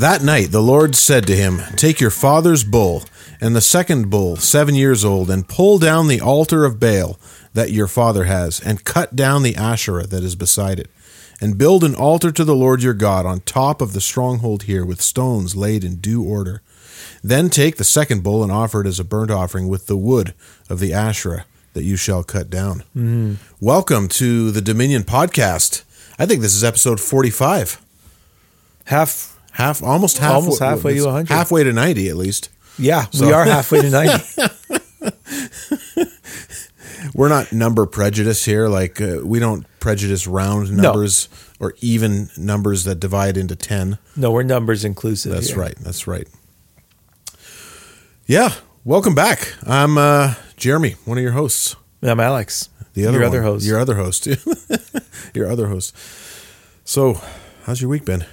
That night the Lord said to him, Take your father's bull and the second bull, seven years old, and pull down the altar of Baal that your father has, and cut down the Asherah that is beside it, and build an altar to the Lord your God on top of the stronghold here with stones laid in due order. Then take the second bull and offer it as a burnt offering with the wood of the Asherah that you shall cut down. Mm-hmm. Welcome to the Dominion podcast. I think this is episode 45. Half. Half, almost half, Almost halfway to 100. Halfway to 90 at least. Yeah, So- we are halfway to 90. We're not number prejudice here. Like uh, we don't prejudice round No. numbers or even numbers that divide into 10. no, we're numbers inclusive. That's here. right. That's right. Yeah. Welcome back. I'm uh, Jeremy, one of your hosts. I'm Alex. The other your one. other host. Your other host. your other host. So, how's your week been?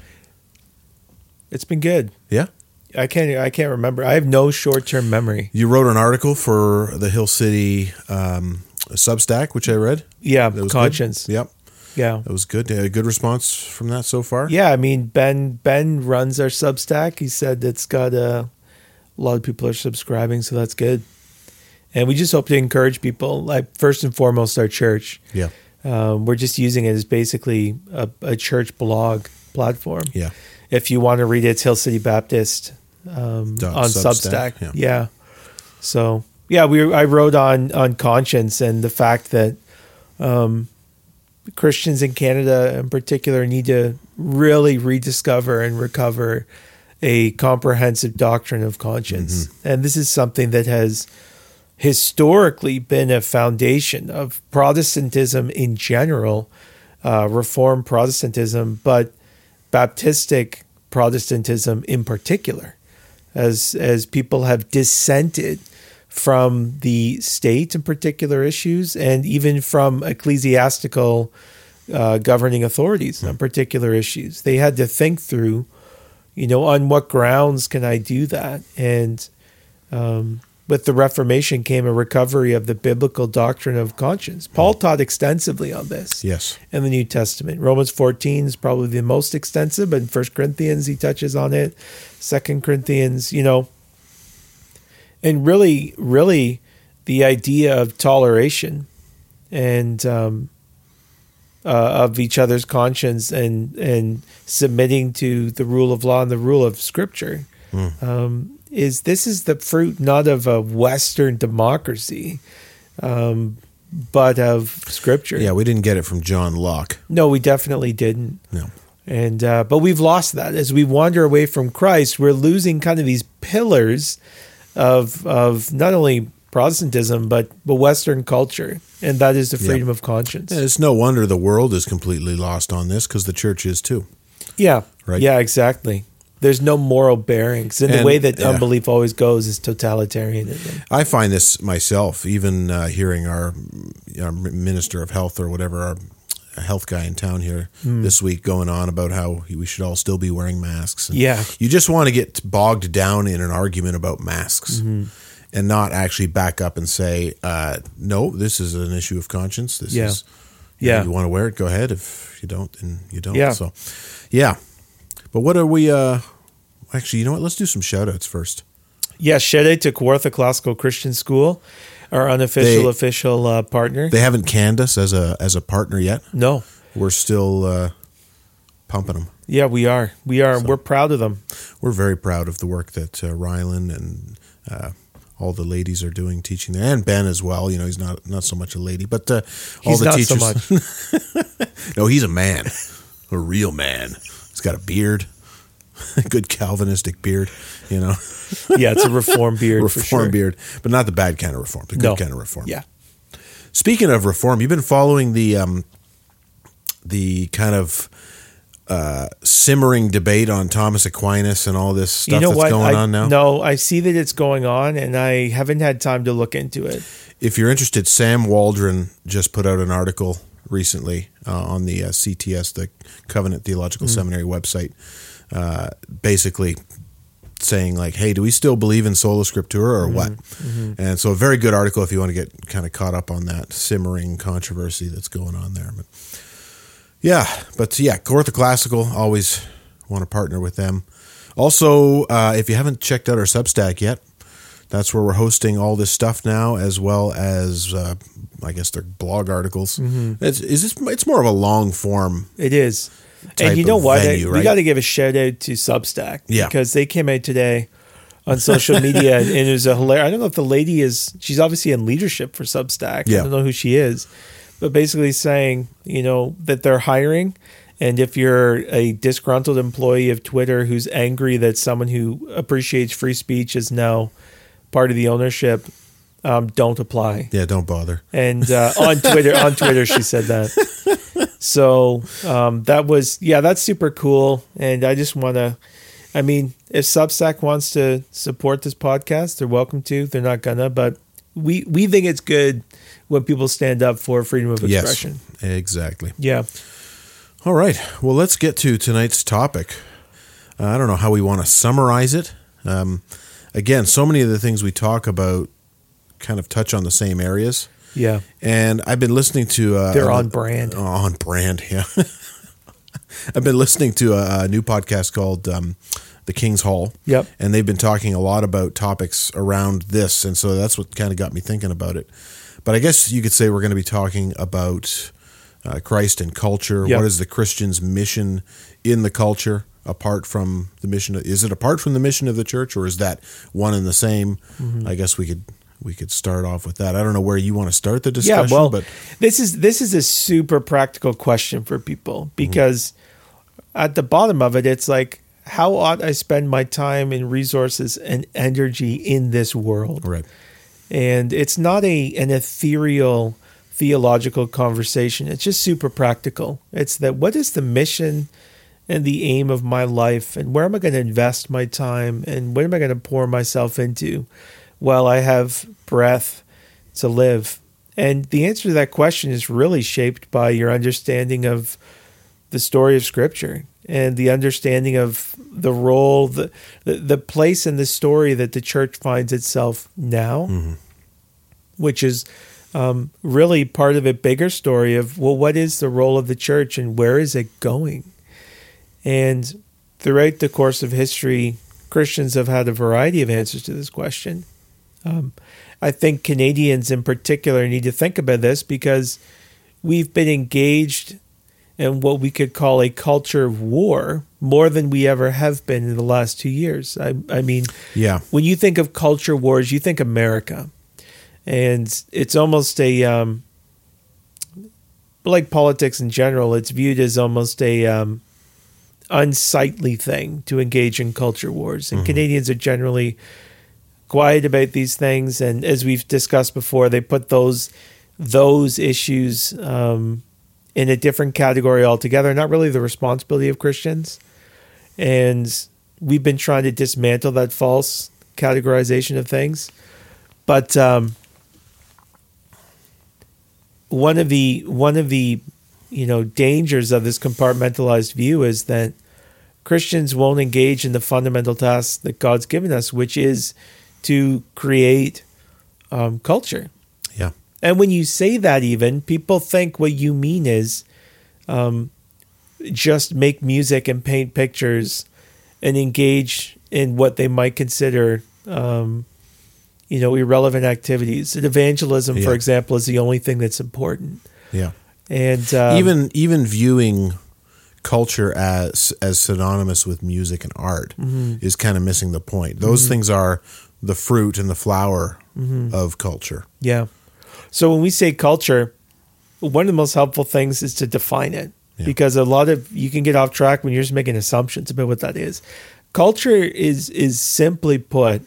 It's been good. Yeah. I can't. I can't remember. I have no short term memory. You wrote an article for the Hill City um, Substack, which I read. Yeah, That was conscience. Good. Yep. Yeah. That was good. A good response from that so far. Yeah, I mean Ben Ben runs our Substack. He said it's got a, a lot of people are subscribing, so that's good. And we just hope to encourage people. Like first and foremost, our church. Yeah. Um, we're just using it as basically a, a church blog platform. Yeah. If you want to read it, it's Hill City Baptist um, on Substack, Substack. yeah. Yeah. So yeah, we I wrote on on conscience and the fact that um, Christians in Canada in particular need to really rediscover and recover a comprehensive doctrine of conscience. And this is something that has historically been a foundation of Protestantism in general, uh, Reformed Protestantism, but Baptistic Protestantism in particular, as as people have dissented from the state in particular issues, and even from ecclesiastical uh, governing authorities on particular issues. They had to think through, you know, on what grounds can I do that? And um, with the Reformation came a recovery of the biblical doctrine of conscience. Paul taught extensively on this Yes. in the New Testament. Romans 14 is probably the most extensive, but in First Corinthians he touches on it. Second Corinthians, you know, and really, really, the idea of toleration and um, uh, of each other's conscience and and submitting to the rule of law and the rule of Scripture um, is this is the fruit not of a Western democracy, um, but of Scripture. Yeah, we didn't get it from John Locke. No, we definitely didn't. No. And uh, but we've lost that as we wander away from Christ. We're losing kind of these pillars of of not only Protestantism but but Western culture, and that is the Yeah. freedom of conscience. And it's no wonder the world is completely lost on this because the church is too. Yeah, Right. Yeah, exactly. There's no moral bearings, and, the way that yeah. unbelief always goes is totalitarianism. I find this myself, even uh, hearing our, our minister of health or whatever, our health guy in town here Hmm. this week going on about how we should all still be wearing masks. And Yeah. You just want to get bogged down in an argument about masks Mm-hmm. and not actually back up and say, uh, no, this is an issue of conscience. This Yeah. is, Yeah. you want to wear it, go ahead. If you don't, then you don't. Yeah. So, yeah. But what are we, uh, actually, you know what? Let's do some shout outs first. Yeah, shout out to Kawartha Classical Christian School, our unofficial They- official uh, partner. They haven't canned us as a as a partner yet. no, We're still uh, pumping them. yeah, we are. We are. We're proud of them. We're very proud of the work that uh, Rylan and uh, all the ladies are doing teaching there, and Ben as well. You know, he's not not so much a lady, but uh, all the not teachers. so much. no, he's a man, a real man. He's got a beard, good Calvinistic beard. You know, yeah, it's a reform beard. for reform sure. beard, but not the bad kind of reform, the good No. kind of reform. Yeah. Speaking of reform, you've been following the um, the kind of uh, simmering debate on Thomas Aquinas and all this stuff you know that's what? going I, on now. No, I see that it's going on, and I haven't had time to look into it. If you're interested, Sam Waldron just put out an article recently uh, on the uh, CTS, the Covenant Theological Mm-hmm. Seminary website, uh, basically saying like, "Hey, do we still believe in sola scriptura or what?" Mm-hmm. And so, a very good article if you want to get kind of caught up on that simmering controversy that's going on there. But yeah, but yeah, Kawartha Classical always want to partner with them. Also, uh, if you haven't checked out our Substack yet, that's where we're hosting all this stuff now, as well as uh, I guess they're blog articles. Mm-hmm. It's is this, it's more of a long form. It is. And you know what? venue, right? We got to give a shout out to Substack Yeah. because they came out today on social media and it was a hilarious. I don't know if the lady is. She's obviously in leadership for Substack. Yeah. I don't know who she is, but basically saying you know that they're hiring. And if you're a disgruntled employee of Twitter who's angry that someone who appreciates free speech is now part of the ownership, um, don't apply Yeah, don't bother. and uh, on Twitter, on Twitter, she said that. So um, that was yeah, that's super cool, and I just want to. I mean, if Substack wants to support this podcast, they're welcome to. They're not gonna, but we we think it's good when people stand up for freedom of expression. Yes, exactly. Yeah, All right. Well, let's get to tonight's topic. Uh, I don't know how we want to summarize it. Um, again, so many of the things we talk about kind of touch on the same areas. Yeah, And I've been listening to. Uh, they're on brand. On brand, yeah. I've been listening to a, a new podcast called um, The King's Hall. Yep. And they've been talking a lot about topics around this. And so that's what kind of got me thinking about it. But I guess you could say we're going to be talking about uh, Christ and culture. Yep. What is the Christian's mission in the culture apart from the mission? Of, is it apart from the mission of the church or is that one and the same? Mm-hmm. I guess we could. We could start off with that. I don't know where you want to start the discussion, Yeah, well, but this is this is a super practical question for people mm-hmm. because at the bottom of it, it's like, how ought I spend my time and resources and energy in this world? right. And it's not a an ethereal theological conversation. It's just super practical. It's that what is the mission and the aim of my life and where am I going to invest my time and what am I going to pour myself into while I have breath to live? And the answer to that question is really shaped by your understanding of the story of scripture and the understanding of the role the the, the place in the story that the church finds itself now which is um, really part of a bigger story of well what is the role of the church and where is it going? And throughout the course of history christians have had a variety of answers to this question um, i think canadians in particular need to think about this because we've been engaged in what we could call a culture of war more than we ever have been in the last two years. I, I mean, Yeah. when you think of culture wars, you think America, and it's almost a um, like politics in general. It's viewed as almost a um, unsightly thing to engage in culture wars, and Canadians are generally quiet about these things. And as we've discussed before, they put those those issues um, in a different category altogether. Not really the responsibility of Christians, and we've been trying to dismantle that false categorization of things. But um, one of the one of the you know dangers of this compartmentalized view is that Christians won't engage in the fundamental task that God's given us, which is to create um, culture. Yeah. And when you say that, even people think what you mean is um, just make music and paint pictures and engage in what they might consider, um, you know, irrelevant activities. And evangelism, for example, is the only thing that's important. Yeah. And um, even even viewing culture as as synonymous with music and art Mm-hmm. is kind of missing the point. Those things are the fruit and the flower Mm-hmm. of culture. Yeah. So when we say culture, one of the most helpful things is to define it Yeah. because a lot of you can get off track when you're just making assumptions about what that is. Culture is is simply put,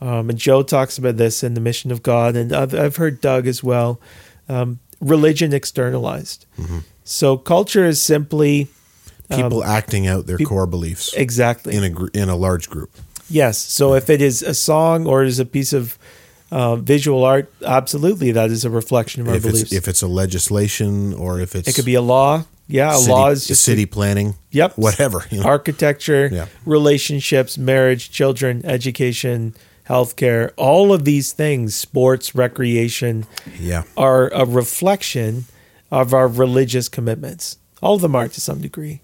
um, and Joe talks about this in the Mission of God, and I've, I've heard Doug as well. Um, religion externalized. Mm-hmm. So culture is simply People acting out their peop- core beliefs exactly in a gr- in a large group. Yes. So if it is a song or it is a piece of uh, visual art, absolutely, that is a reflection of our If beliefs. it's if it's a legislation or if it's it could be a law. Yeah, a city, law is just city planning. Yep. Whatever. You know? architecture, Yeah. relationships, marriage, children, education, healthcare. All of these things, sports, recreation, yeah. are a reflection of our religious commitments. All of them are to some degree.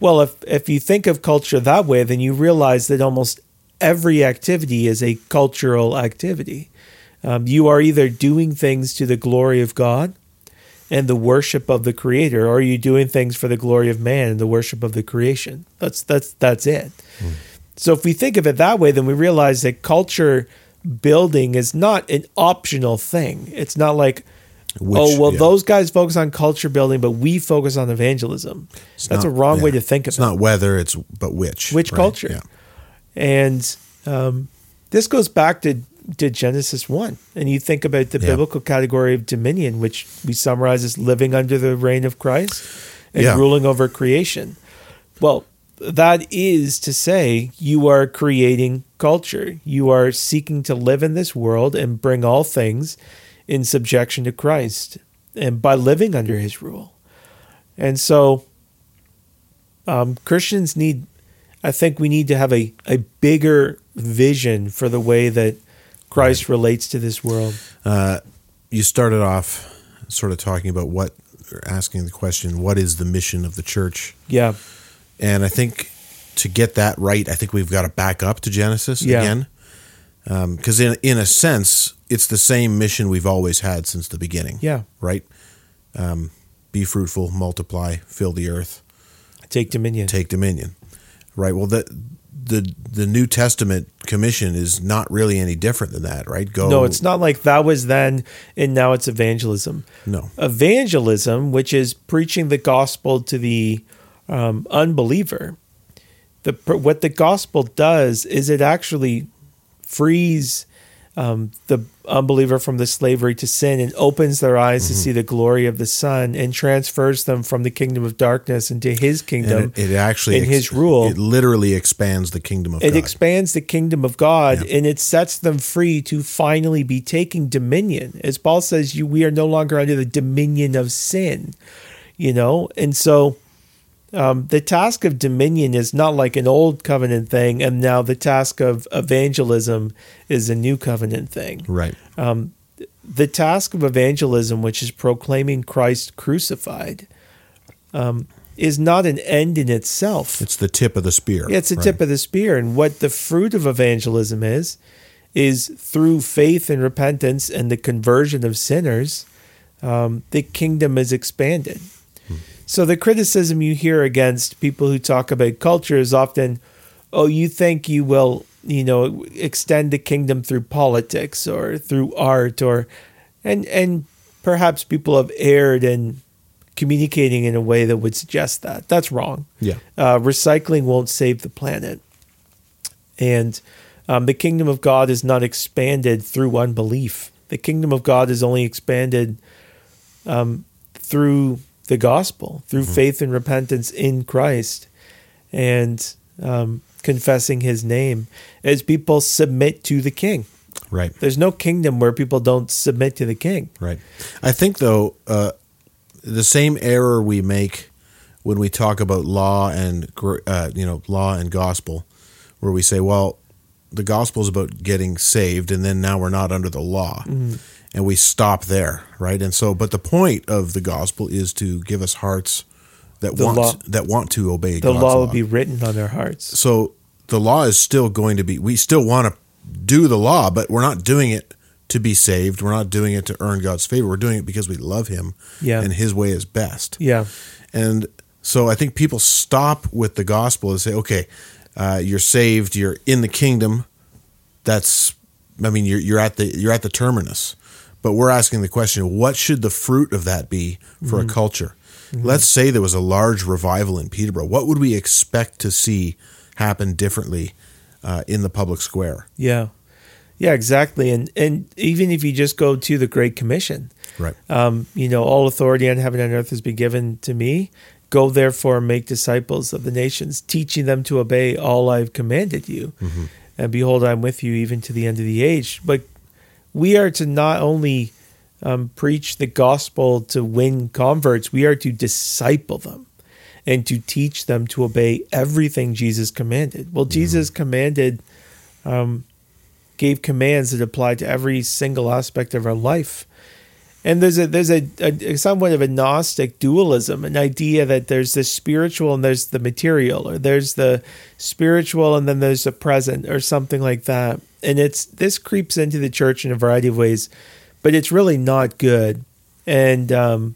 Well, if if you think of culture that way, then you realize that almost every activity is a cultural activity. Um, you are either doing things to the glory of God and the worship of the Creator, or are you doing things for the glory of man and the worship of the creation? That's that's that's it. So if we think of it that way, then we realize that culture building is not an optional thing. It's not like Which- oh well, yeah. those guys focus on culture building, but we focus on evangelism. It's That's not- a wrong way to think of It's it. It's not whether, it's but which. Which right? culture? Yeah. And um, this goes back to, to Genesis 1. And you think about the Yeah. biblical category of dominion, which we summarize as living under the reign of Christ and Yeah. ruling over creation. Well, that is to say, you are creating culture. You are seeking to live in this world and bring all things in subjection to Christ and by living under his rule. And so um, Christians need, I think we need to have a, a bigger vision for the way that Christ relates to this world. Uh, you started off sort of talking about what, asking the question, what is the mission of the church? Yeah. And I think to get that right, I think we've got to back up to Genesis Yeah. again. Because in, in a sense, it's the same mission we've always had since the beginning. Yeah. Right? Um, be fruitful, multiply, fill the earth, Take dominion. take dominion. Right? Well, the, the, the New Testament commission is not really any different than that, right? Go. no, it's not like that was then and now it's evangelism. No. Evangelism, which is preaching the gospel to the um, unbeliever, the what the gospel does is it actually frees um, the unbeliever from the slavery to sin and opens their eyes Mm-hmm. to see the glory of the Son and transfers them from the kingdom of darkness into His kingdom. And it, it actually in His rule. It literally expands the kingdom of God, it God. expands the kingdom of God and it sets them free to finally be taking dominion. As Paul says, you we are no longer under the dominion of sin, you know? And so um, the task of dominion is not like an old covenant thing, and now the task of evangelism is a new covenant thing. right. The task of evangelism, which is proclaiming Christ crucified, um, is not an end in itself. It's the tip of the spear. Yeah, it's the right? tip of the spear. And what the fruit of evangelism is, is through faith and repentance and the conversion of sinners, um, the kingdom is expanded. So the criticism you hear against people who talk about culture is often, oh, you think you will, you know, extend the kingdom through politics or through art or, and and perhaps people have erred in communicating in a way that would suggest that. That's wrong Yeah. uh, recycling won't save the planet. And um, the kingdom of God is not expanded through unbelief. The kingdom of God is only expanded um, through the gospel, through faith and repentance in Christ, and um, confessing His name as people submit to the King. Right. There's no kingdom where people don't submit to the King. Right. I think though uh, the same error we make when we talk about law and uh, you know law and gospel, where we say, well, the gospel is about getting saved, and then now we're not under the law, and we stop there, right? And so, but the point of the gospel is to give us hearts that The want law- that want to obey. God. The God's law law will be written on their hearts. so the law is still going to be we still want to do the law but we're not doing it to be saved we're not doing it to earn god's favor we're doing it because we love him Yeah. and his way is best Yeah. and so i think people stop with the gospel and say okay uh, you're saved you're in the kingdom that's i mean you're, you're at the you're at the terminus but we're asking the question what should the fruit of that be for a culture let's say there was a large revival in peterborough what would we expect to see happen differently uh, in the public square Yeah. Yeah, exactly. And and even if you just go to the Great Commission, right um, you know, all authority on heaven and earth has been given to me. Go therefore and make disciples of the nations, teaching them to obey all I've commanded you. And behold, I'm with you even to the end of the age. But we are to not only um, preach the gospel to win converts, we are to disciple them and to teach them to obey everything Jesus commanded. Well, Jesus commanded, um, gave commands that apply to every single aspect of our life. And there's a there's a, a somewhat of a gnostic dualism, an idea that there's the spiritual and there's the material, or there's the spiritual and then there's the present, or something like that. And it's this creeps into the church in a variety of ways, but it's really not good. And um,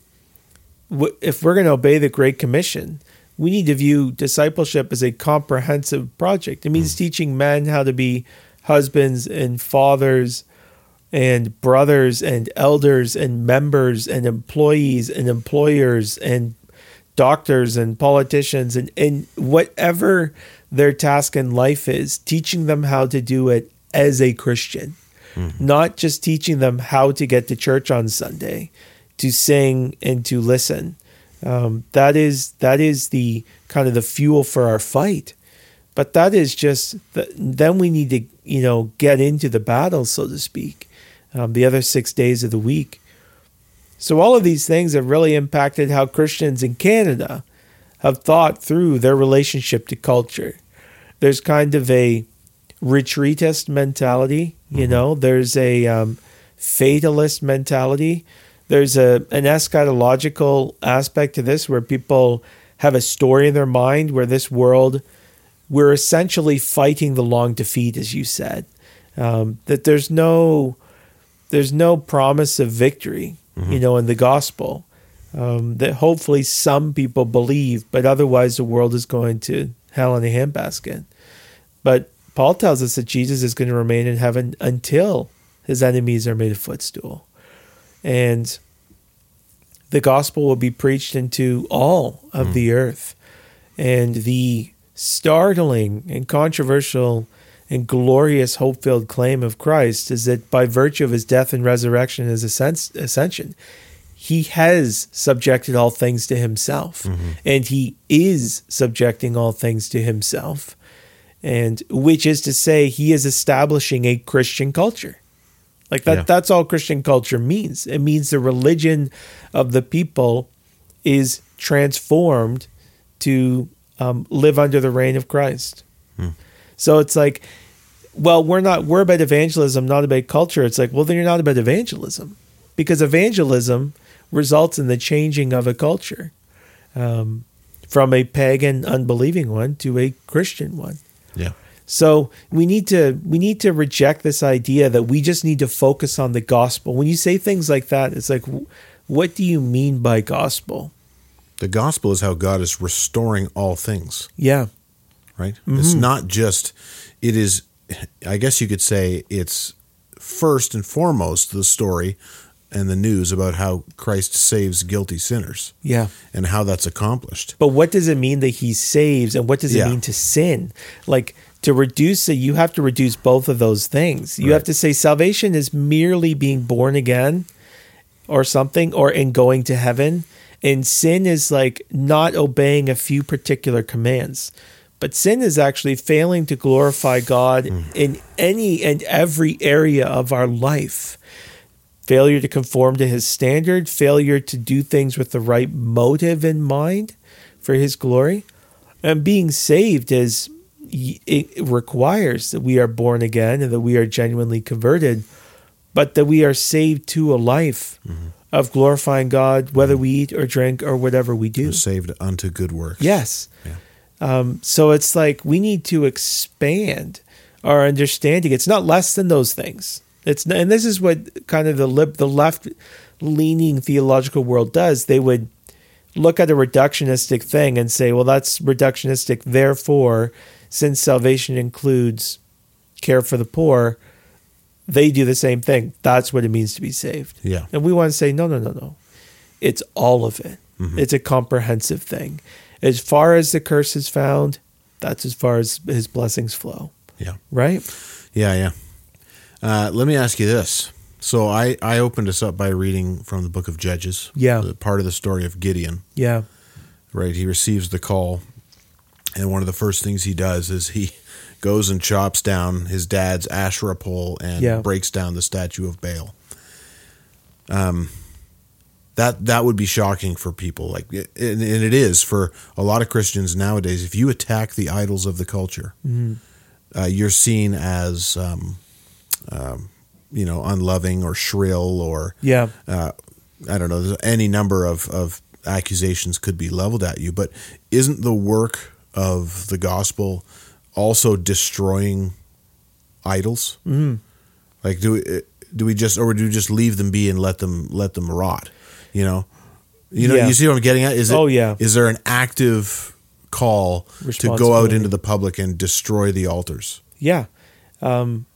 w- if we're going to obey the Great Commission, we need to view discipleship as a comprehensive project. It means teaching men how to be husbands and fathers and brothers and elders and members and employees and employers and doctors and politicians and, and whatever their task in life is, teaching them how to do it as a Christian, not just teaching them how to get to church on Sunday, to sing and to listen. Um, that is that is the kind of the fuel for our fight. But that is just the, then we need to you know get into the battle, so to speak, um, the other six days of the week. So all of these things have really impacted how Christians in Canada have thought through their relationship to culture. There's kind of a retreatist mentality, you know. There's a um, fatalist mentality. There's a an eschatological aspect to this where people have a story in their mind where this world we're essentially fighting the long defeat, as you said. Um, that there's no there's no promise of victory, you know, in the gospel. Um, that hopefully some people believe, but otherwise the world is going to hell in a handbasket. But Paul tells us that Jesus is going to remain in heaven until his enemies are made a footstool. And the gospel will be preached into all of hmm. the earth. And the startling and controversial and glorious hope filled claim of Christ is that by virtue of his death and resurrection and his ascension, he has subjected all things to himself. Mm-hmm. And he is subjecting all things to himself. And which is to say, he is establishing a Christian culture. Like that Yeah. that's all Christian culture means. It means the religion of the people is transformed to um, live under the reign of Christ. So it's like, well, we're not we're about evangelism, not about culture. It's like, well, then you're not about evangelism, because evangelism results in the changing of a culture um, from a pagan, unbelieving one to a Christian one. Yeah. So we need to we need to reject this idea that we just need to focus on the gospel. When you say things like that, it's like, what do you mean by gospel? The gospel is how God is restoring all things, Yeah, right? Mm-hmm. It's not just, it is, I guess you could say it's first and foremost the story and the news about how Christ saves guilty sinners yeah. and how that's accomplished. But what does it mean that he saves, and what does Yeah. it mean to sin? Like to reduce it, you have to reduce both of those things. You have to say salvation is merely being born again, or something, or in going to heaven. And sin is like not obeying a few particular commands. But sin is actually failing to glorify God mm. in any and every area of our life. Failure to conform to his standard, failure to do things with the right motive in mind for his glory. And being saved is it requires that we are born again and that we are genuinely converted, but that we are saved to a life of glorifying God, whether we eat or drink or whatever we do. We're saved unto good works. Yes. Yeah. Um, so it's like we need to expand our understanding. It's not less than those things. It's and this is what kind of the lib, the left leaning theological world does. They would look at a reductionistic thing and say, well, that's reductionistic. Therefore, since salvation includes care for the poor, they do the same thing. That's what it means to be saved. Yeah. And we want to say, no, no, no, no. It's all of it. It's a comprehensive thing. As far as the curse is found, that's as far as his blessings flow. Yeah. Right? Yeah, yeah. Uh, let me ask you this. So I, I opened us up by reading from the book of Judges. Yeah. the part of the story of Gideon. Yeah. Right. He receives the call, and one of the first things he does is he goes and chops down his dad's Asherah pole and Yeah. breaks down the statue of Baal. Um, that that would be shocking for people, like, and, and it is for a lot of Christians nowadays. If you attack the idols of the culture, uh, you're seen as, um, um, you know, unloving or shrill or Yeah. uh, I don't know, any number of, of accusations could be leveled at you, but isn't the work of the gospel also destroying idols? Mm. Like, do we, do we just, or do we just leave them be and let them, let them rot? You know, you know, Yeah. you see what I'm getting at? Is it, Oh, yeah. Is there an active call to go out into the public and destroy the altars? Yeah. Um,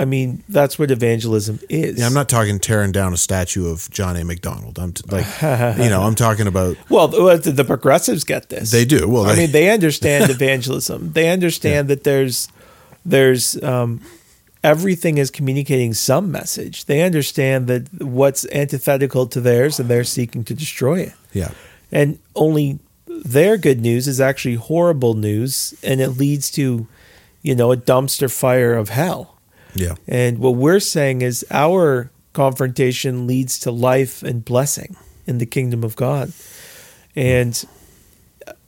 I mean, that's what evangelism is. Yeah, I'm not talking tearing down a statue of John A. Macdonald. I'm t- like, you know, I'm talking about Well, the, the progressives get this. they do. Well, I mean, they understand evangelism. They understand that there's there's um, everything is communicating some message. They understand that what's antithetical to theirs, and they're seeking to destroy it. yeah, And only their good news is actually horrible news, and it leads to, you know, a dumpster fire of hell. Yeah, And what we're saying is our confrontation leads to life and blessing in the kingdom of God. And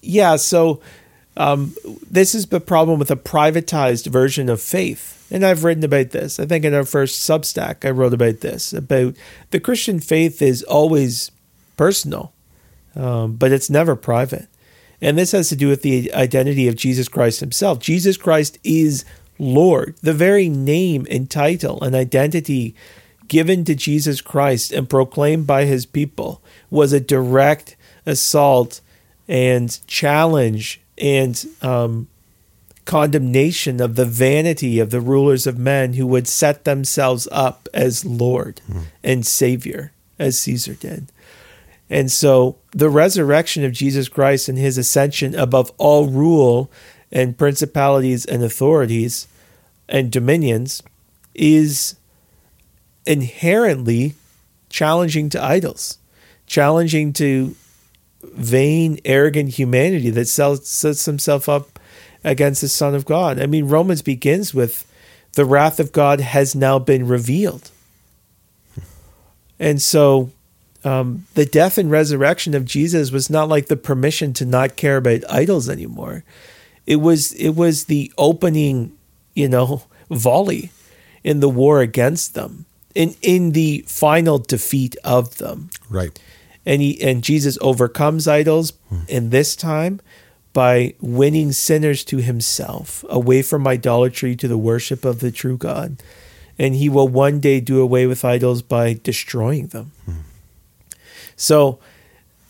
yeah, so um, this is the problem with a privatized version of faith. And I've written about this. I think in our first Substack, I wrote about this about the Christian faith is always personal, um, but it's never private. And this has to do with the identity of Jesus Christ himself. Jesus Christ is Lord. The very name and title and identity given to Jesus Christ and proclaimed by his people was a direct assault and challenge and um, condemnation of the vanity of the rulers of men who would set themselves up as Lord and Savior, as Caesar did. And so the resurrection of Jesus Christ and his ascension above all rule and principalities and authorities and dominions is inherently challenging to idols, challenging to vain, arrogant humanity that sets himself up against the Son of God. I mean, Romans begins with the wrath of God has now been revealed. And so um, the death and resurrection of Jesus was not like the permission to not care about idols anymore. It was it was the opening, you know, volley in the war against them, in in the final defeat of them. Right. and he and Jesus overcomes idols hmm. in this time by winning sinners to himself away from idolatry to the worship of the true God. And he will one day do away with idols by destroying them. Hmm. So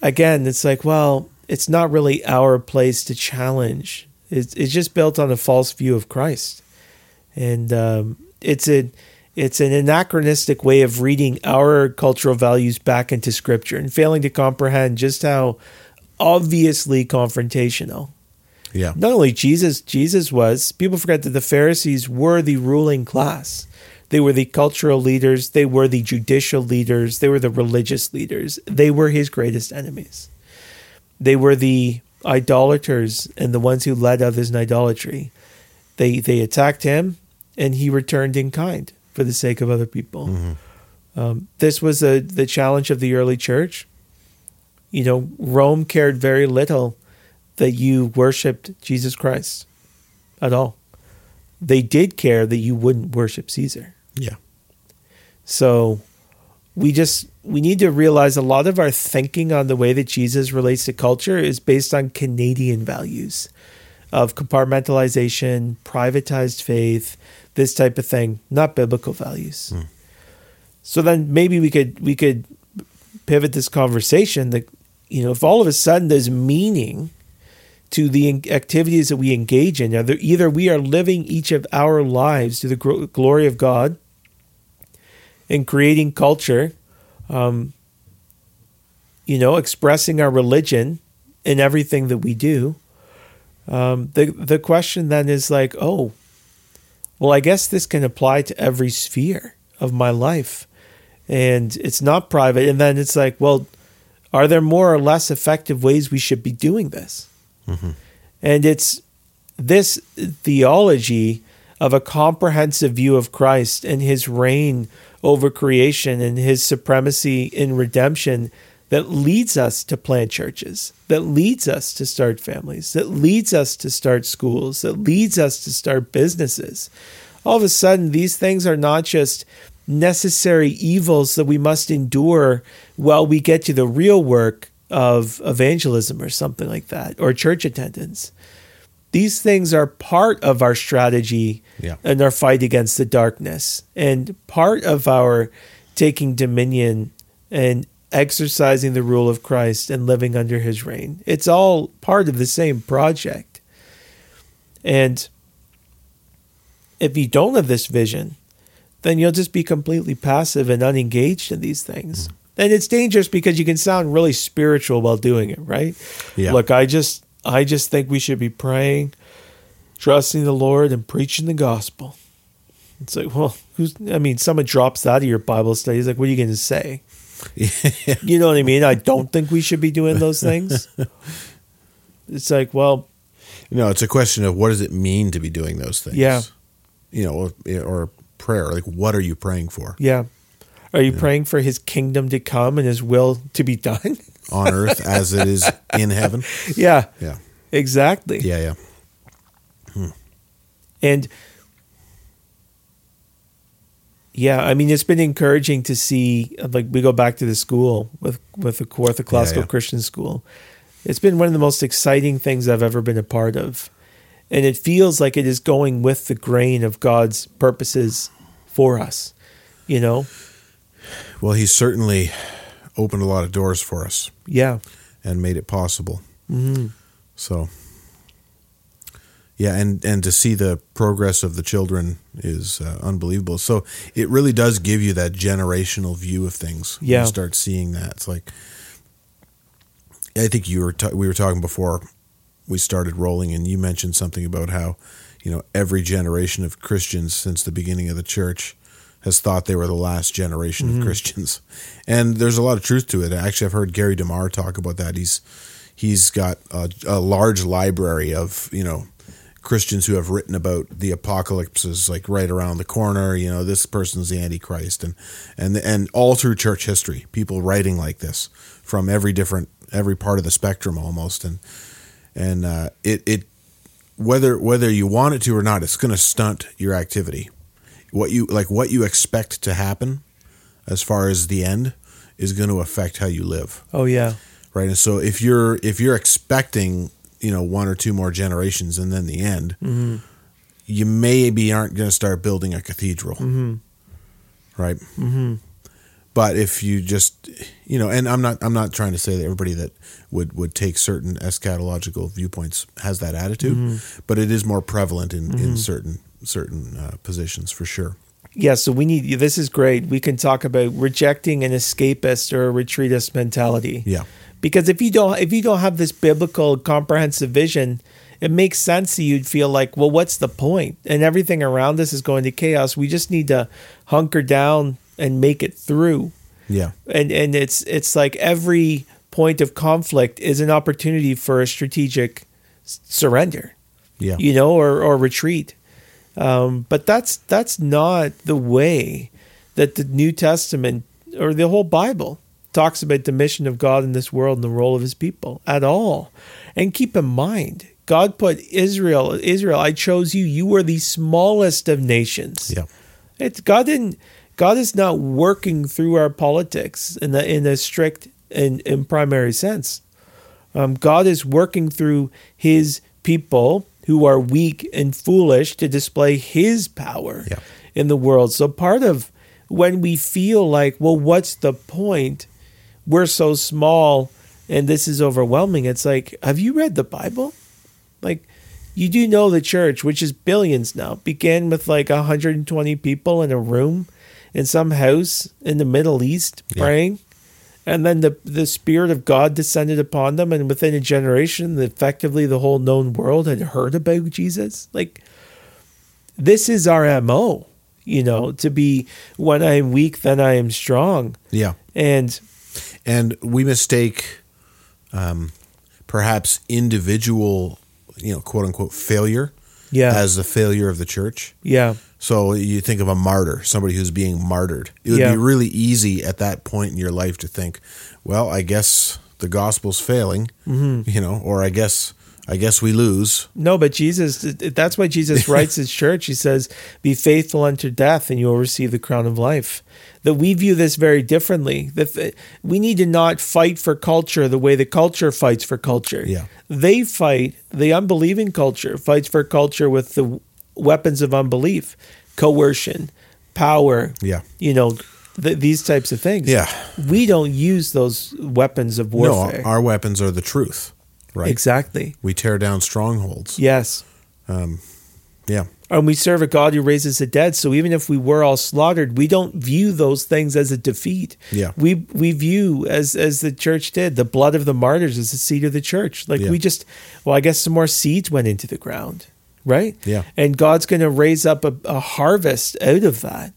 again it's like well it's not really our place to challenge. It's, it's just built on a false view of Christ and um, it's a it's an anachronistic way of reading our cultural values back into scripture and failing to comprehend just how obviously confrontational. Yeah. not only Jesus Jesus was people forget that the Pharisees were the ruling class. They were the cultural leaders. They were the judicial leaders. They were the religious leaders. They were his greatest enemies. They were the idolaters and the ones who led others in idolatry. They they attacked him and he returned in kind for the sake of other people. Um, this was a, the challenge of the early church. You know rome cared very little that you worshiped jesus christ at all. They did care that you wouldn't worship caesar. Yeah. so we just we need to realize a lot of our thinking on the way that Jesus relates to culture is based on Canadian values of compartmentalization, privatized faith, this type of thing, not biblical values. So then maybe we could we could pivot this conversation that you know if all of a sudden there's meaning to the activities that we engage in either either we are living each of our lives to the gro- glory of God in creating culture, um, you know, expressing our religion in everything that we do. Um, the the question then is like, oh, well, I guess this can apply to every sphere of my life, and it's not private. And then it's like, well, are there more or less effective ways we should be doing this? Mm-hmm. And it's this theology of a comprehensive view of Christ and his reign over creation and his supremacy in redemption that leads us to plant churches, that leads us to start families, that leads us to start schools, that leads us to start businesses. All of a sudden, these things are not just necessary evils that we must endure while we get to the real work of evangelism or something like that, or church attendance. These things are part of our strategy Yeah. and our fight against the darkness, and part of our taking dominion and exercising the rule of Christ and living under his reign. It's all part of the same project. And if you don't have this vision, then you'll just be completely passive and unengaged in these things. Mm-hmm. And it's dangerous because you can sound really spiritual while doing it, right? Yeah. Look, I just I just think we should be praying, trusting the Lord and preaching the gospel. It's like, well, who's I mean, someone drops that of your Bible study, it's like, what are you gonna say? You know what I mean? I don't think we should be doing those things. It's like, well, No, it's a question of what does it mean to be doing those things? Yeah. You know, or, or prayer. Like, what are you praying for yeah. Are you praying for his kingdom to come and his will to be done? on earth as it is in heaven? yeah. Yeah. Exactly. Yeah, yeah. Hmm. And yeah, I mean, it's been encouraging to see. Like, we go back to the school with with the Kawartha Classical yeah. Christian School. It's been one of the most exciting things I've ever been a part of, and it feels like it is going with the grain of God's purposes for us. You know, Well, he's certainly opened a lot of doors for us yeah, and made it possible. Mm-hmm. So, yeah, and and to see the progress of the children is uh, unbelievable. So it really does give you that generational view of things. when Yeah. you start seeing that. It's like I think you were ta- we were talking before we started rolling, and you mentioned something about how you know every generation of Christians since the beginning of the church has thought they were the last generation Mm-hmm. of Christians, and there's a lot of truth to it. Actually, I've heard Gary DeMar talk about that. He's he's got a, a large library of you know Christians who have written about the apocalypse is like right around the corner. You know, this person's the Antichrist, and and and all through church history, people writing like this from every different every part of the spectrum almost, and and uh, it it whether whether you want it to or not, it's going to stunt your activity. What you like, what you expect to happen, as far as the end, is going to affect how you live oh yeah, right and so if you're if you're expecting you know one or two more generations and then the end you maybe aren't going to start building a cathedral right mm-hmm. but if you just you know and i'm not i'm not trying to say that everybody that would would take certain eschatological viewpoints has that attitude but it is more prevalent in in certain certain uh, positions for sure yeah. So we need this is great. We can talk about rejecting an escapist or a retreatist mentality. yeah because if you don't if you don't have this biblical comprehensive vision it makes sense that you'd feel like well what's the point? And everything around us is going to chaos. We just need to hunker down and make it through. Yeah. And and it's it's like every point of conflict is an opportunity for a strategic surrender yeah. you know, or or retreat. Um, but that's that's not the way that the New Testament or the whole Bible talks about the mission of God in this world and the role of His people at all. And keep in mind, God put Israel, Israel, I chose you. You were the smallest of nations. yeah It's God didn't. God is not working through our politics in the in a strict and in primary sense. Um, God is working through His people who are weak and foolish to display His power Yeah. in the world. So part of when we feel like, well, what's the point? We're so small and this is overwhelming. It's like, have you read the Bible? Like, you do know the church, which is billions now, began with like 120 people in a room in some house in the Middle East Yeah. praying. And then the, the Spirit of God descended upon them. And within a generation, effectively the whole known world had heard about Jesus. Like, this is our MO, you know, to be when I am weak, then I am strong. yeah And and we mistake um, perhaps individual you know quote unquote failure yeah, as the failure of the church yeah, so you think of a martyr somebody who's being martyred it would Yeah. be really easy at that point in your life to think well i guess the gospel's failing Mm-hmm. you know or i guess I guess we lose. No, but Jesus, that's why Jesus writes his church. He says, Be faithful unto death, and you will receive the crown of life. That we view this very differently. That we need to not fight for culture the way the culture fights for culture. Yeah. They fight, the unbelieving culture fights for culture with the weapons of unbelief, coercion, power. Yeah. You know, th- these types of things. Yeah. We don't use those weapons of warfare. No, our weapons are the truth, right? Exactly. We tear down strongholds. Yes. Um, yeah. And we serve a God who raises the dead. So even if we were all slaughtered, we don't view those things as a defeat. Yeah. We we view as as the church did, the blood of the martyrs as the seed of the church. Like Yeah. we just well, I guess some more seeds went into the ground. Right? Yeah. And God's gonna raise up a, a harvest out of that.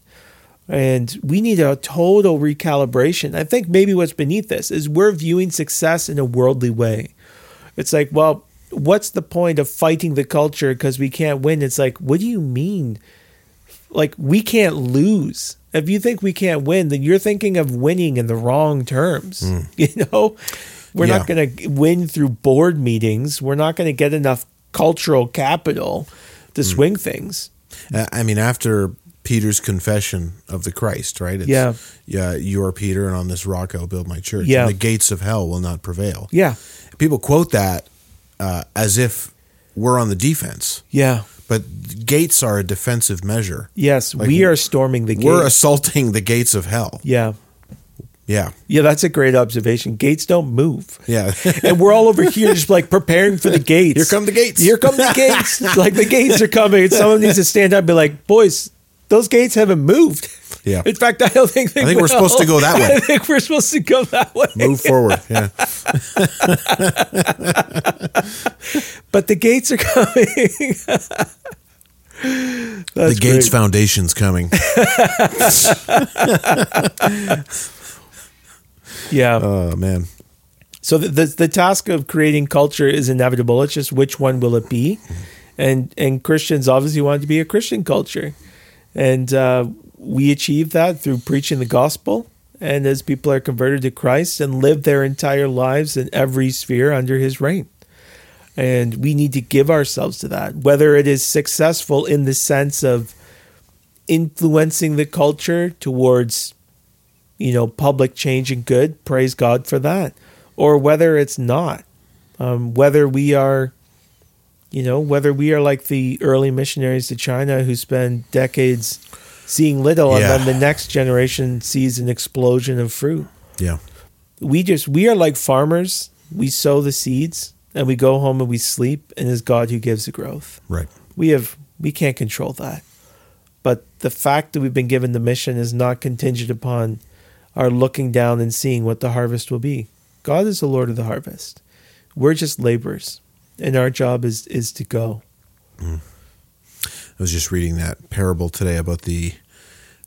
And we need a total recalibration. I think maybe what's beneath this is we're viewing success in a worldly way. It's like, well, what's the point of fighting the culture because we can't win? It's like, what do you mean? Like, we can't lose. If you think we can't win, then you're thinking of winning in the wrong terms. Hmm. You know, we're not going to win through board meetings. We're not going to get enough cultural capital to hmm. swing things. I mean, after Peter's confession of the Christ, right? It's, Yeah. Yeah. You are Peter, and on this rock I'll build my church. Yeah. And the gates of hell will not prevail. Yeah. People quote that uh, as if we're on the defense, Yeah. but gates are a defensive measure. Yes. Like, we are storming the gate. We're assaulting the gates of hell. yeah. Yeah. Yeah. That's a great observation. Gates don't move. Yeah. and we're all over here just like preparing for the gates. Here come the gates. Here come the gates. like the gates are coming. Someone needs to stand up and be like, boys, those gates haven't moved. Yeah. In fact, I don't think I think we're supposed to go that way. I think we're supposed to go that way. Move forward. Yeah. But the gates are coming. That's the Gates great. Foundation's coming. Yeah. Oh, man. So the, the the task of creating culture is inevitable. It's just which one will it be, and and Christians obviously want it to be a Christian culture, and uh, we achieve that through preaching the gospel. And as people are converted to Christ and live their entire lives in every sphere under His reign, and we need to give ourselves to that, whether it is successful in the sense of influencing the culture towards you know, public change and good, praise God for that. Or whether it's not, um, whether we are, you know, whether we are like the early missionaries to China who spend decades seeing little Yeah. and then the next generation sees an explosion of fruit. Yeah. We just, we are like farmers. We sow the seeds and we go home and we sleep, and it's God who gives the growth Right. we have we can't control that but the fact that we've been given the mission is not contingent upon our looking down and seeing what the harvest will be god is the lord of the harvest we're just laborers and our job is is to go mm. I was just reading that parable today about the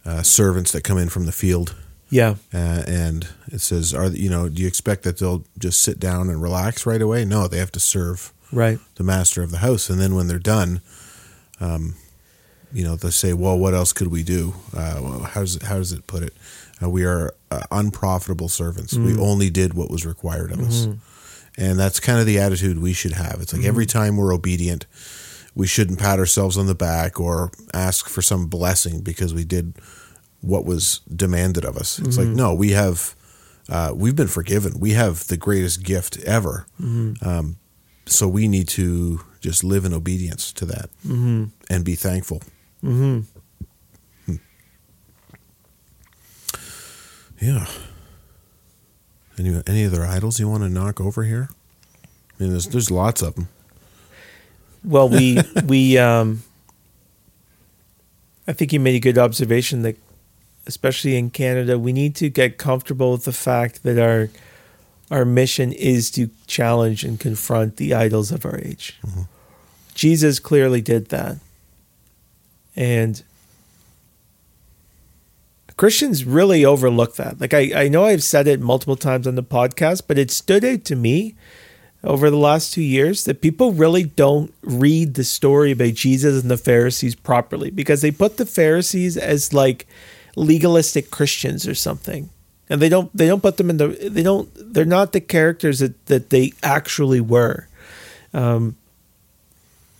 uh, servants that come in from the field, yeah uh, and it says, "Are you know? Do you expect that they'll just sit down and relax right away? No, they have to serve right the master of the house, and then when they're done, um, you know, they say, "Well, what else could we do? Uh, well, how's it, how does it put it? Uh, we are uh, unprofitable servants. We only did what was required of us." And that's kind of the attitude we should have. It's like every time we're obedient, we shouldn't pat ourselves on the back or ask for some blessing because we did what was demanded of us. It's like, no, we have, uh, we've been forgiven. We have the greatest gift ever. Um, so we need to just live in obedience to that and be thankful. mm-hmm. Yeah. Any any other idols you want to knock over here? I mean, there's there's lots of them. Well we we um i think you made a good observation that especially in canada we need to get comfortable with the fact that our our mission is to challenge and confront the idols of our age. Jesus clearly did that. And christians really overlook that. Like I, I know i've said it multiple times on the podcast but it stood out to me over the last two years that people really don't read the story about Jesus and the Pharisees properly because they put the Pharisees as like legalistic Christians or something. And they don't they don't put them in the they don't they're not the characters that, that they actually were. um,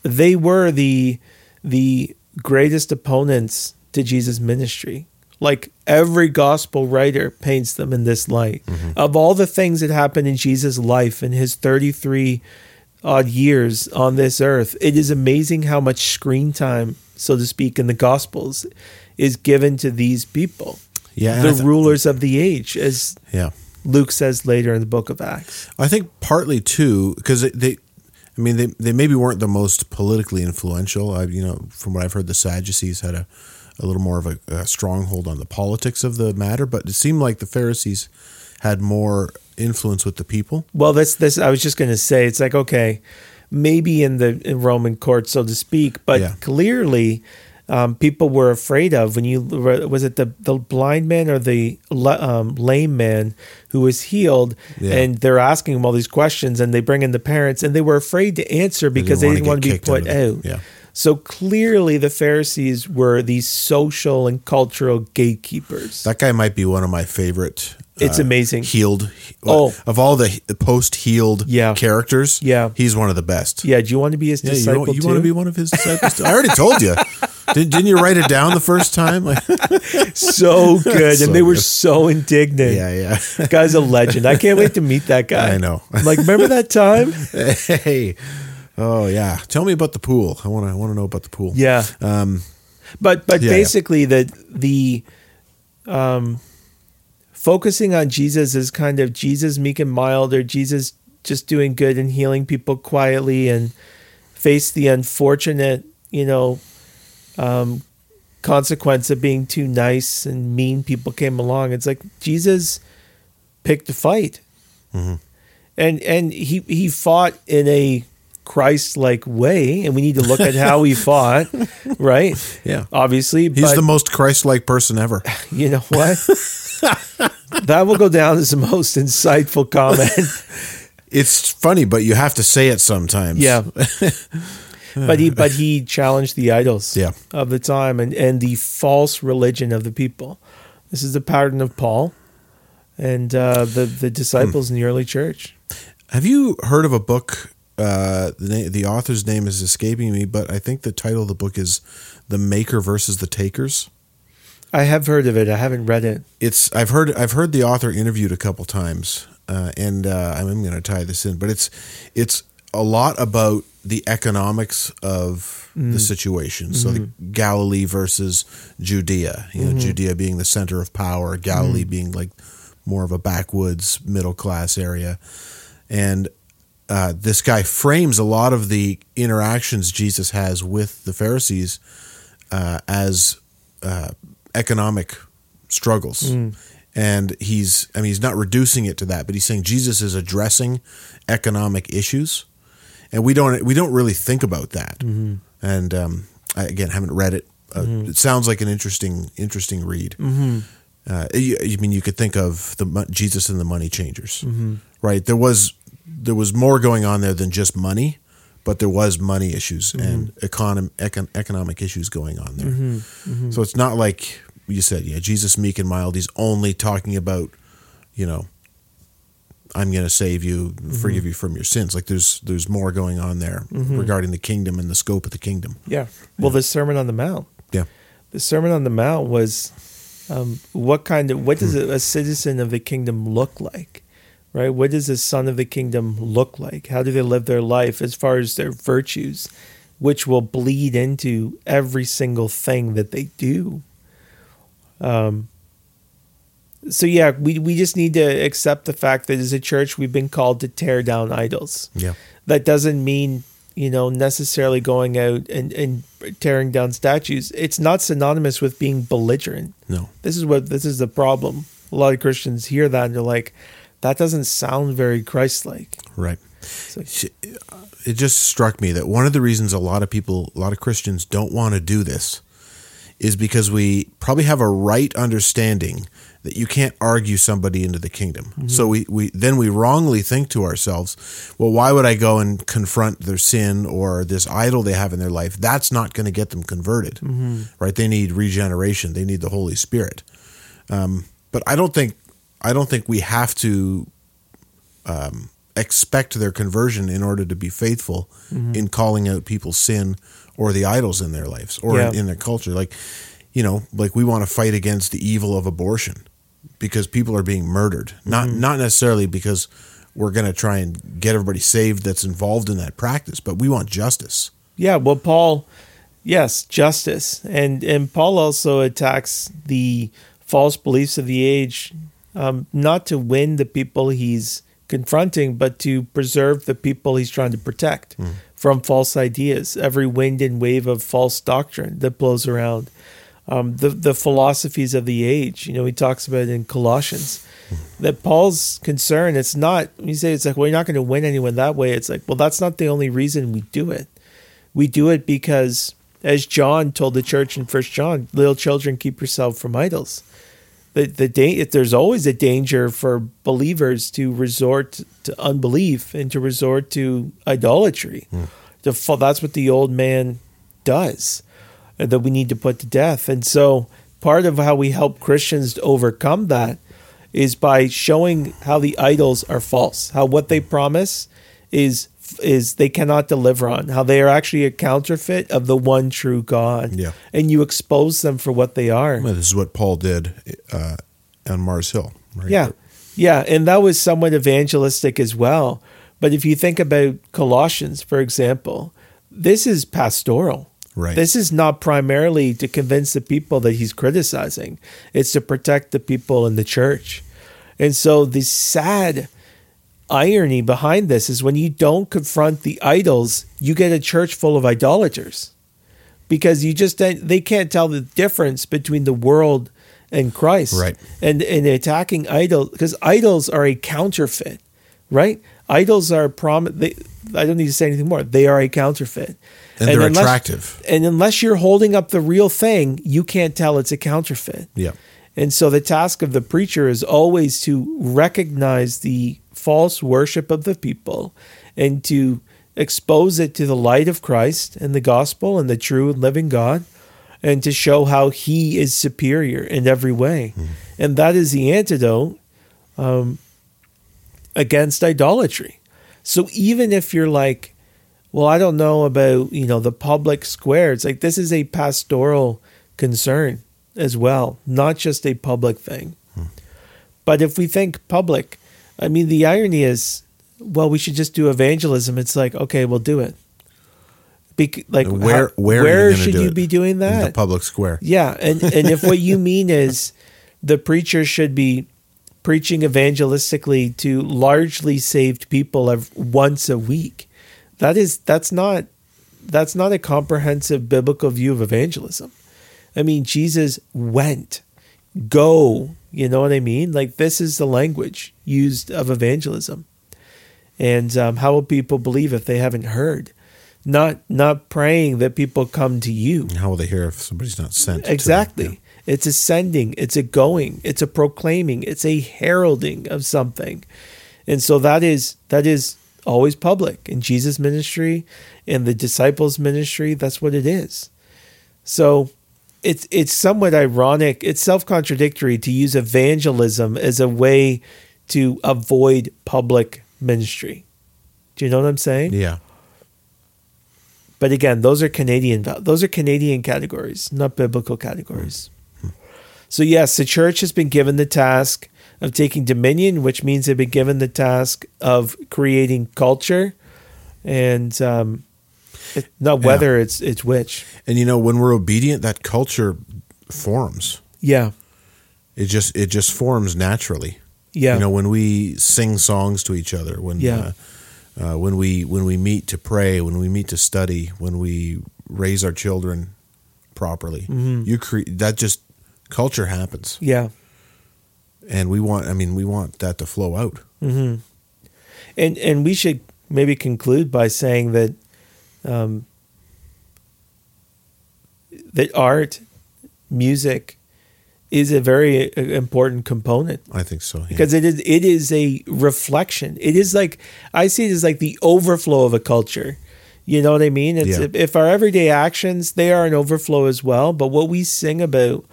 they were the the greatest opponents to Jesus' ministry. Like every gospel writer paints them in this light. Mm-hmm. Of all the things that happened in Jesus' life in his 33 odd years on this earth, it is amazing how much screen time, so to speak, in the gospels is given to these people. Yeah, the th- rulers of the age, as Yeah. Luke says later in the book of Acts. I think partly too because they, they, I mean, they they maybe weren't the most politically influential. I, you know, from what I've heard, the Sadducees had a, a little more of a, a stronghold on the politics of the matter, but it seemed like the Pharisees had more influence with the people. Well, that's this. I was just going to say, it's like okay, maybe in the in Roman court, so to speak, but Yeah. clearly, um, people were afraid of when you was it the the blind man or the um, lame man who was healed, Yeah. and they're asking him all these questions, and they bring in the parents, and they were afraid to answer because they wanna didn't want to be put out out. Yeah. So clearly, the Pharisees were these social and cultural gatekeepers. That guy might be one of my favorite. uh, It's amazing. Healed. Oh. of all the post healed Yeah. characters, Yeah. he's one of the best. yeah, do you want to be his Yeah, disciple you too? want to be one of his disciples? I already told you. Did, didn't you write it down the first time? So good, So and they were good. so indignant. yeah, yeah. Guy's a legend. I can't wait to meet that guy. I know. I'm like, remember that time? hey, oh yeah. Tell me about the pool. I want to. I want to know about the pool. Yeah. Um, But but Yeah, yeah. basically the the um focusing on Jesus is kind of Jesus meek and mild or Jesus just doing good and healing people quietly and face the unfortunate, you know, um consequence of being too nice and mean people came along. It's like Jesus picked a fight. Mhm. And and he he fought in a Christ-like way, and we need to look at how he fought, right? yeah. Obviously, He's but the most Christ-like person ever. you know what? that will go down as the most insightful comment. It's funny, but you have to say it sometimes. Yeah. but he but he challenged the idols Yeah. of the time and, and the false religion of the people. This is the pattern of Paul and uh, the the disciples in the early church. Have you heard of a book? Uh, the the author's name is escaping me, but I think the title of the book is "The Maker versus the Takers." I have heard of it. I haven't read it. It's I've heard I've heard the author interviewed a couple times, uh, and uh, I'm going to tie this in, but it's it's a lot about the economics of the situation. So the Galilee versus Judea, you know, Judea being the center of power, Galilee being like more of a backwoods middle class area, and uh, this guy frames a lot of the interactions Jesus has with the Pharisees uh, as uh, economic struggles. And he's, I mean, he's not reducing it to that, but he's saying Jesus is addressing economic issues, and we don't, we don't really think about that. And um, I, again, haven't read it. Uh, It sounds like an interesting, interesting read. Uh, you, I mean, you could think of the Jesus and the Money Changers, right? There was there was more going on there than just money, but there was money issues mm-hmm. and econom, econ, economic issues going on there. Mm-hmm. Mm-hmm. So it's not like you said, yeah, Jesus meek and mild. He's only talking about, you know, I'm going to save you, forgive you from your sins. Like there's there's more going on there regarding the kingdom and the scope of the kingdom. Yeah. Well, the Sermon on the Mount. Yeah. The Sermon on the Mount was um, what kind of what does hmm. a, a citizen of the kingdom look like, right? What does a son of the kingdom look like? How do they live their life as far as their virtues, which will bleed into every single thing that they do. Um. So yeah, we we just need to accept the fact that as a church we've been called to tear down idols Yeah. that doesn't mean you know necessarily going out and, and tearing down statues it's not synonymous with being belligerent No. this is what this is the problem a lot of christians hear that and they're like that doesn't sound very christ-like Right. like- it just struck me that one of the reasons a lot of people, a lot of Christians don't want to do this is because we probably have a right understanding that you can't argue somebody into the kingdom. So we, we then we wrongly think to ourselves, well, why would I go and confront their sin or this idol they have in their life? That's not going to get them converted, right? They need regeneration. They need the Holy Spirit. Um, but I don't think I don't think we have to um, expect their conversion in order to be faithful Mm-hmm. in calling out people's sin or the idols in their lives or Yeah. in, in their culture. Like, you know, like we want to fight against the evil of abortion because people are being murdered. Not Mm-hmm. not necessarily because we're going to try and get everybody saved that's involved in that practice, but we want justice. Yeah, well, Paul, yes, justice, and and Paul also attacks the false beliefs of the age, um, not to win the people he's confronting, but to preserve the people he's trying to protect from false ideas. Every wind and wave of false doctrine that blows around, um, the the philosophies of the age. You know, he talks about it in Colossians. That Paul's concern, it's not, you say it's like, well, you're not going to win anyone that way. It's like, well, that's not the only reason we do it we do it because as john told the church in first john little children keep yourself from idols the, the da- there's always a danger for believers to resort to unbelief and to resort to idolatry. To fall, that's what the old man does uh, that we need to put to death. And so part of how we help christians to overcome that is by showing how the idols are false how what they promise is is they cannot deliver on how they are actually a counterfeit of the one true God. Yeah. And you expose them for what they are. Well, this is what Paul did uh, on Mars Hill, right? Yeah. Yeah. And that was somewhat evangelistic as well. But if you think about Colossians, for example, this is pastoral. Right. This is not primarily to convince the people that he's criticizing, it's to protect the people in the church. And so the sad irony behind this is when you don't confront the idols, you get a church full of idolaters because you just they can't tell the difference between the world and Christ. Right. And and attacking idols because idols are a counterfeit, right? Idols are prom. They, I don't need to say anything more. They are a counterfeit, And they're unless- attractive. And unless you're holding up the real thing, you can't tell it's a counterfeit. Yeah. And so the task of the preacher is always to recognize the false worship of the people and to expose it to the light of Christ and the gospel and the true and living God and to show how he is superior in every way. And that is the antidote um, against idolatry. So even if you're like, well, I don't know about, you know, the public square, it's like this is a pastoral concern as well, not just a public thing. But if we think public, I mean, the irony is, well, we should just do evangelism. It's like, okay, we'll do it. Bec- like, Where how- where, where you should you it? be doing In that? the public square. Yeah, and and if what you mean is the preacher should be preaching evangelistically to largely saved people ev- once a week, that is that's not that's not a comprehensive biblical view of evangelism. I mean, Jesus went, go. You know what I mean? Like this is the language used of evangelism. And um, how will people believe if they haven't heard? Not not praying that people come to you. How will they hear if somebody's not sent? to them? Exactly. Yeah. It's a sending, it's a going, it's a proclaiming, it's a heralding of something. And so that is that is always public in Jesus' ministry in the disciples' ministry, that's what it is. So it's it's somewhat ironic, it's self-contradictory to use evangelism as a way to avoid public ministry. Do you know what I'm saying? Yeah. But again, those are Canadian those are Canadian categories, not biblical categories. So yes, the church has been given the task of taking dominion, which means they've been given the task of creating culture, and um, it, not Yeah. whether it's it's which. And you know, when we're obedient, that culture forms. Yeah, It just it just forms naturally. yeah, You know, when we sing songs to each other, when Yeah. uh, uh, when we when we meet to pray, when we meet to study, when we raise our children properly, Mm-hmm. you create that just culture happens, yeah. and we want. I mean, we want that to flow out. hmm And and we should maybe conclude by saying that um, that art, music, is a very uh, important component I think so. Yeah. because it is it is a reflection. It is like I see it as like the overflow of a culture. You know what I mean? It's Yeah. if, if our everyday actions they are an overflow as well, but what we sing about,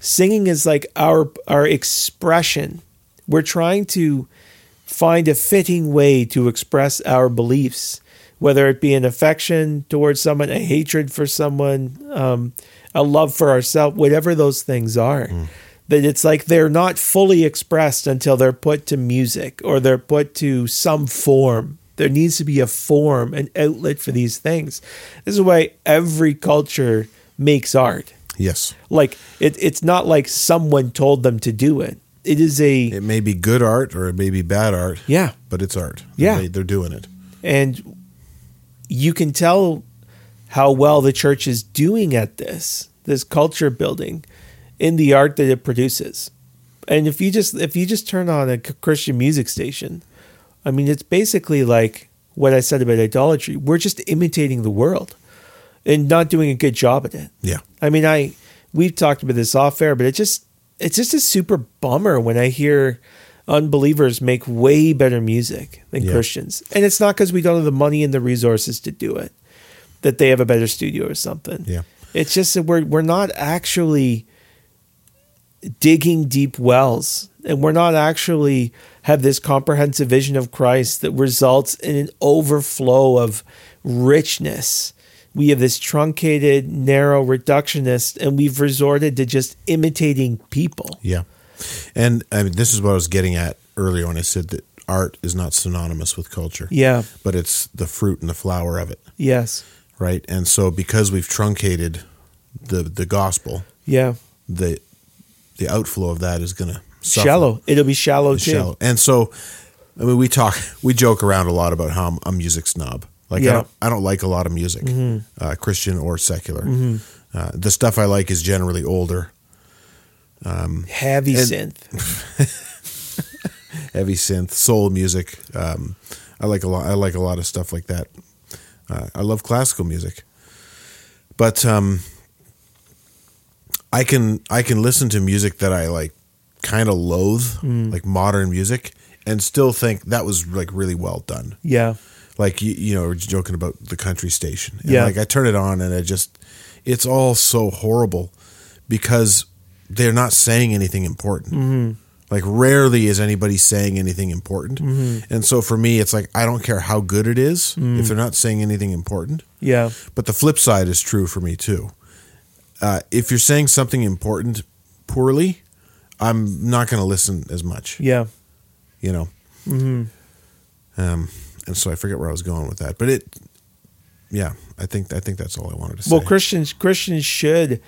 singing is like our our expression. We're trying to find a fitting way to express our beliefs, whether it be an affection towards someone, a hatred for someone, um, a love for ourselves, whatever those things are. That it's like they're not fully expressed until they're put to music or they're put to some form. There needs to be a form, an outlet for these things. This is why every culture makes art. Yes. Like it, it's not like someone told them to do it. It is a It may be good art or it may be bad art. Yeah. But it's art. Yeah. They, they're doing it. and you can tell how well the church is doing at this this culture building in the art that it produces. And if you just if you just turn on a christian music station i mean it's basically like what i said about idolatry. We're just imitating the world and not doing a good job at it. Yeah. I mean, I we've talked about this off air, but it just it's just a super bummer when I hear unbelievers make way better music than Yeah. Christians, and it's not because we don't have the money and the resources to do it that they have a better studio or something. Yeah. It's just that we're we're not actually digging deep wells and we're not actually have this comprehensive vision of Christ that results in an overflow of richness. We have this truncated, narrow reductionist, and we've resorted to just imitating people. Yeah. And I mean, this is what I was getting at earlier when I said that art is not synonymous with culture. Yeah. But it's the fruit and the flower of it. Yes. Right. And so because we've truncated the the gospel, Yeah. the the outflow of that is gonna suffer. Shallow. It'll be shallow It's too. shallow. And so I mean we talk we joke around a lot about how I'm a music snob. Like I Yeah. Mm-hmm. don't I don't like a lot of music, uh, Christian or secular. Uh, the stuff I like is generally older, Heavy And- synth. heavy synth, soul music. Um, I like a lot. I like a lot of stuff like that. Uh, I love classical music, but um, I can I can listen to music that I like, kind of loathe, like modern music, and still think that was like really well done. Yeah. Like you, you know, we're joking about the country station. And Yeah. Like I turn it on and I just, it's all so horrible because they're not saying anything important. Mm-hmm. Like rarely is anybody saying anything important. Mm-hmm. And so for me, it's like I don't care how good it is Mm. if they're not saying anything important. Yeah. But the flip side is true for me too. Uh, if you're saying something important poorly, I'm not going to listen as much. Yeah. You know. Um, and so I forget where I was going with that, but it, yeah, I think I think that's all I wanted to say. Well, Christians Christians should,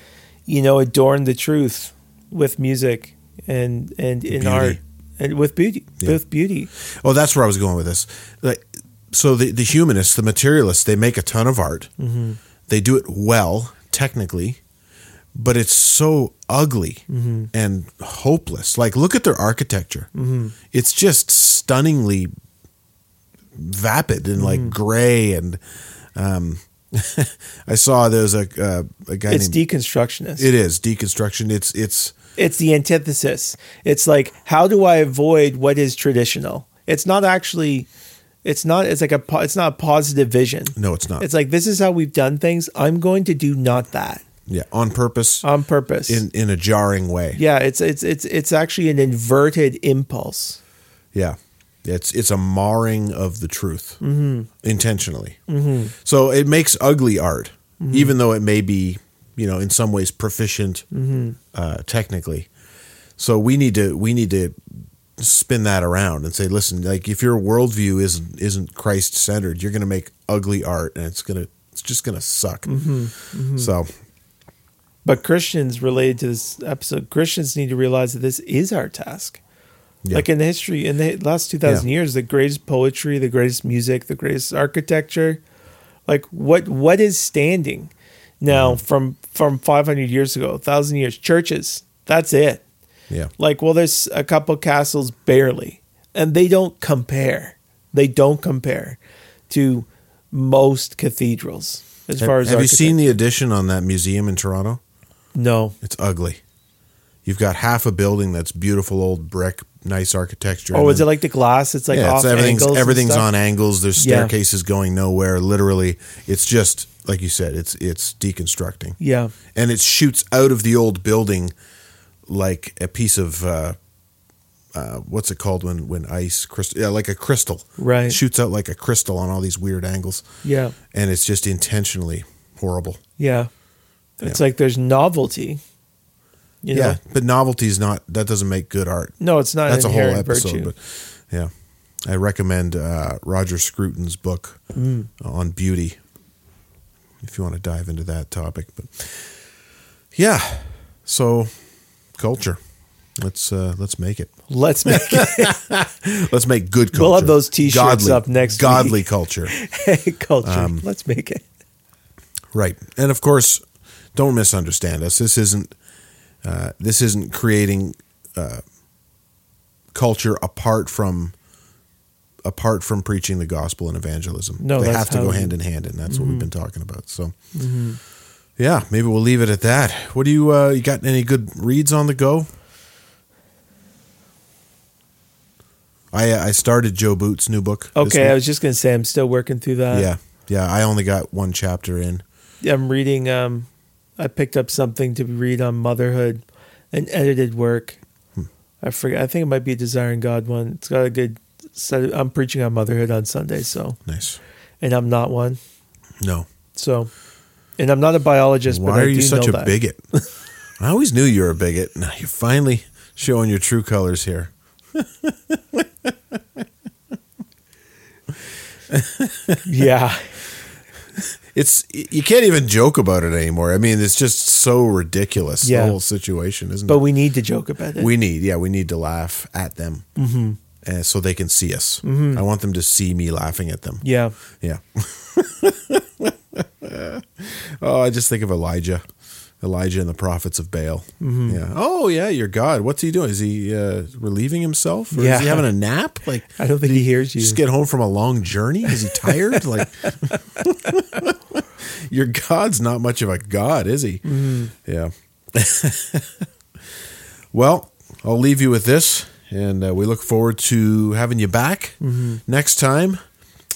you know, adorn the truth with music and and in Beauty. art and with beauty, Yeah. with beauty. Oh, that's where I was going with this. Like, so the the humanists, the materialists, they make a ton of art. Mm-hmm. They do it well, technically, but it's so ugly Mm-hmm. and hopeless. Like, look at their architecture. Mm-hmm. It's just stunningly vapid and Mm-hmm. like gray and. Um, I saw there's a uh, a guy It's named. deconstructionist. it is deconstruction. It's it's it's the antithesis. It's like how do I avoid what is traditional? It's not actually. It's not. It's like a. It's not a positive vision. no, it's not. It's like this is how we've done things. I'm going to do not that yeah, on purpose on purpose. in in a jarring way. yeah, it's it's it's it's actually an inverted impulse. Yeah, it's it's a marring of the truth mm-hmm. intentionally. Mm-hmm. So it makes ugly art, mm-hmm. even though it may be, you know, in some ways proficient uh, technically. So we need to we need to spin that around and say, listen, like if your worldview isn't isn't Christ centered, you're going to make ugly art, and it's gonna it's just gonna suck. So But Christians related to this episode, Christians need to realize that this is our task. yeah. Like in the history, in the last 2,000 Yeah. years, the greatest poetry, the greatest music, the greatest architecture, like what what is standing now Mm-hmm. from from 500 years ago, 1,000 years? Churches, that's it. yeah, Like, well, there's a couple castles barely, and they don't compare. They don't compare to most cathedrals as have, far as have you seen the addition on that museum in Toronto? No, It's ugly. You've got half a building that's beautiful old brick, nice architecture. Oh, is then- it like the glass? It's like yeah, off it's everything's everything's on angles. There's Yeah. staircases going nowhere. Literally, it's just like you said. It's it's deconstructing, Yeah, and it shoots out of the old building like a piece of uh, uh, what's it called when when ice crystal yeah like a crystal Right. shoots out like a crystal on all these weird angles Yeah. and it's just intentionally horrible Yeah. It's Yeah. like there's novelty. You know? yeah but novelty's not that doesn't make good art No, it's not that's a whole episode virtue. but yeah i recommend uh, roger scruton's book Mm. on beauty if you want to dive into that topic but yeah so culture let's uh let's make it Let's make it. let's make good culture We'll have those t-shirts up next godly week. culture culture. Um, Let's make it. right and of course don't misunderstand us this isn't uh, this isn't creating uh, culture apart from apart from preaching the gospel and evangelism. No, they have to go we- hand in hand, and that's what we've been talking about. So, yeah, maybe we'll leave it at that. What do you uh, you got? Any good reads on the go? I uh, I started Joe Boot's new book. Okay, I was just gonna say I'm still working through that. yeah, yeah. I only got one chapter in. I'm reading. Um, I picked up something to read on motherhood and edited work. Hmm. I forget. I think it might be a Desiring God one. It's got a good. Set, I'm preaching on motherhood on Sunday, so Nice. and I'm not one. No. So, and I'm not a biologist. but Why I are you such a that. bigot? I always knew you were a bigot. Now you're finally showing your true colors here. Yeah, It's you can't even joke about it anymore. I mean, it's just so ridiculous Yeah. the whole situation, isn't but it? But we need to joke about it. We need, yeah, we need to laugh at them, mm-hmm. Uh, so they can see us. I want them to see me laughing at them. yeah, Yeah. oh, I just think of Elijah, Elijah and the prophets of Baal. Mm-hmm. Yeah. Oh, yeah, your God. What's he doing? Is he uh, relieving himself? Or Yeah. Is he having a nap? Like, I don't think he hears you. just get home from a long journey? Is he tired? like, your God's not much of a God, is he? Mm-hmm. Yeah. well, I'll leave you with this, and uh, we look forward to having you back Mm-hmm. next time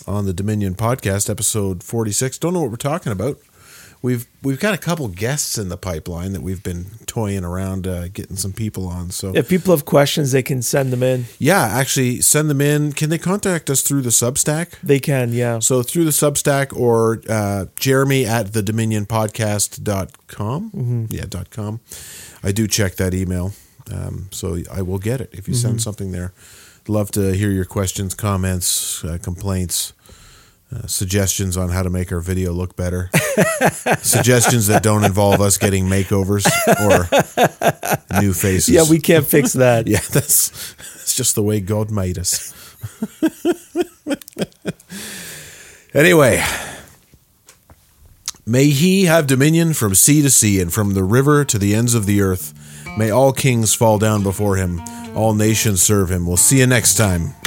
on the Dominion Podcast, episode forty-six. Don't know what we're talking about. We've we've got a couple guests in the pipeline that we've been toying around uh, getting some people on. So If people have questions, they can send them in. yeah, actually send them in. Can they contact us through the Substack? They can, yeah. So through the Substack or uh, Jeremy at the dominionpodcast.com. Mm-hmm. Yeah, dot com. I do check that email. Um, so I will get it if you send something there. Love to hear your questions, comments, uh, complaints, uh, suggestions on how to make our video look better. suggestions that don't involve us getting makeovers or new faces. Yeah, we can't fix that. Yeah, that's it's just the way God made us. anyway, may he have dominion from sea to sea and from the river to the ends of the earth. May all kings fall down before him, all nations serve him. We'll see you next time.